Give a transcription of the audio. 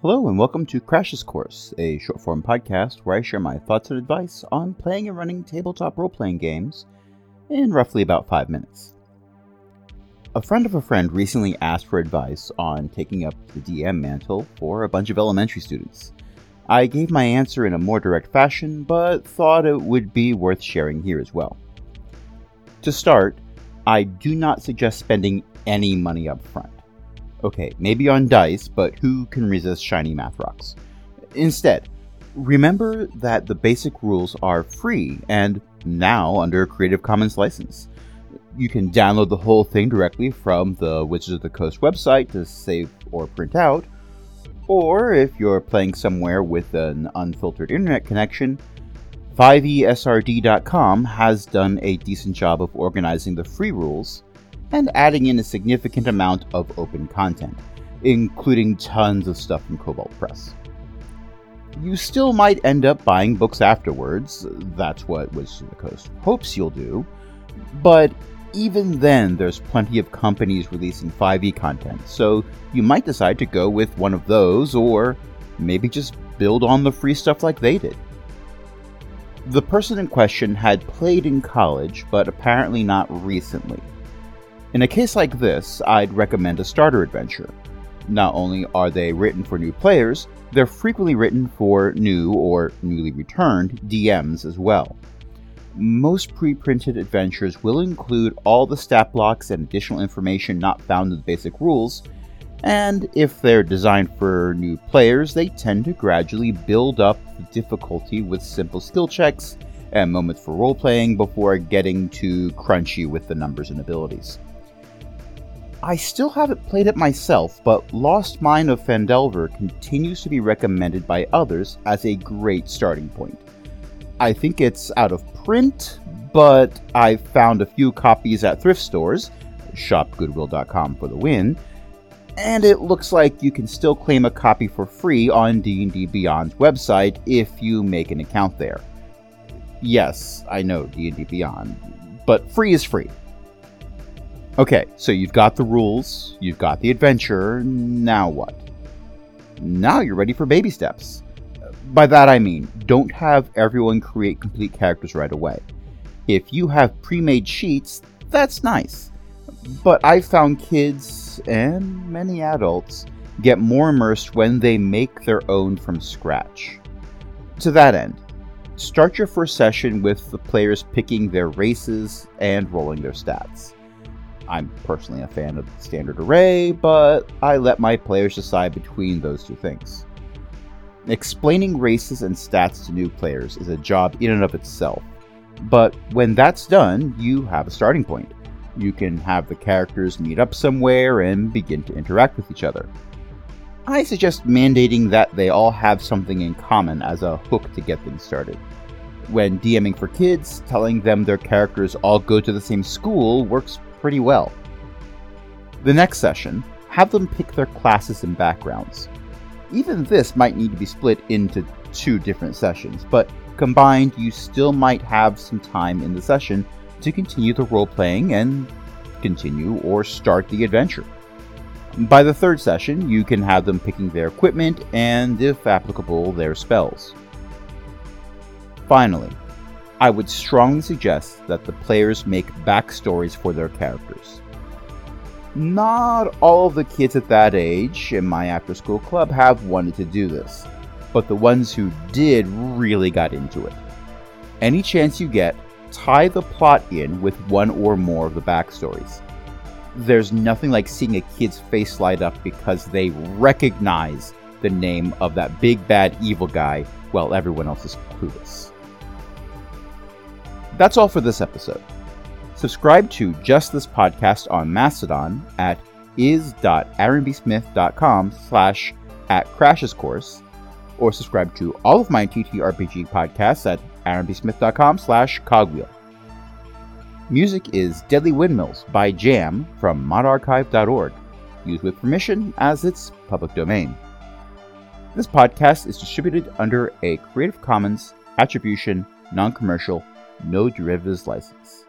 Hello, and welcome to Crash's Course, a short form podcast where I share my thoughts and advice on playing and running tabletop role playing games in roughly about five minutes. A friend of a friend recently asked for advice on taking up the DM mantle for a bunch of elementary students. I gave my answer in a more direct fashion, but thought it would be worth sharing here as well. To start, I do not suggest spending any money up front. Okay, maybe on dice, but who can resist shiny math rocks? Instead, remember that the basic rules are free and now under a Creative Commons license. You can download the whole thing directly from the Wizards of the Coast website to save or print out, or if you're playing somewhere with an unfiltered internet connection, 5esrd.com has done a decent job of organizing the free rules and adding in a significant amount of open content, including tons of stuff from Kobold Press. You still might end up buying books afterwards, that's what Wizards of the Coast hopes you'll do, but even then, there's plenty of companies releasing 5e content, so you might decide to go with one of those, or maybe just build on the free stuff like they did. The person in question had played in college, but apparently not recently, in a case like this, I'd recommend a starter adventure. Not only are they written for new players, they're frequently written for new or newly returned DMs as well. Most pre printed adventures will include all the stat blocks and additional information not found in the basic rules, and if they're designed for new players, they tend to gradually build up the difficulty with simple skill checks and moments for role playing before getting too crunchy with the numbers and abilities. I still haven't played it myself, but Lost Mine of Phandelver continues to be recommended by others as a great starting point. I think it's out of print, but I've found a few copies at thrift stores, shopgoodwill.com for the win, and it looks like you can still claim a copy for free on D&D Beyond's website if you make an account there. Yes, I know D&D Beyond, but free is free. Okay, so you've got the rules, you've got the adventure, now what? Now you're ready for baby steps. By that I mean, don't have everyone create complete characters right away. If you have pre made sheets, that's nice. But I've found kids, and many adults, get more immersed when they make their own from scratch. To that end, start your first session with the players picking their races and rolling their stats. I'm personally a fan of the standard array, but I let my players decide between those two things. Explaining races and stats to new players is a job in and of itself, but when that's done, you have a starting point. You can have the characters meet up somewhere and begin to interact with each other. I suggest mandating that they all have something in common as a hook to get things started. When DMing for kids, telling them their characters all go to the same school works pretty well. The next session, have them pick their classes and backgrounds. Even this might need to be split into two different sessions, but combined, you still might have some time in the session to continue the role playing and continue or start the adventure. By the third session, you can have them picking their equipment and, if applicable, their spells. Finally, I would strongly suggest that the players make backstories for their characters. Not all of the kids at that age in my after school club have wanted to do this, but the ones who did really got into it. Any chance you get, tie the plot in with one or more of the backstories. There's nothing like seeing a kid's face light up because they recognize the name of that big bad evil guy while everyone else is clueless. That's all for this episode. Subscribe to Just This Podcast on Mastodon at is.aaronbsmith.com slash at crashes course, or subscribe to all of my TTRPG podcasts at aaronbsmith.com slash cogwheel. Music is Deadly Windmills by Jam from modarchive.org, used with permission as its public domain. This podcast is distributed under a Creative Commons Attribution Non Commercial no derivatives license.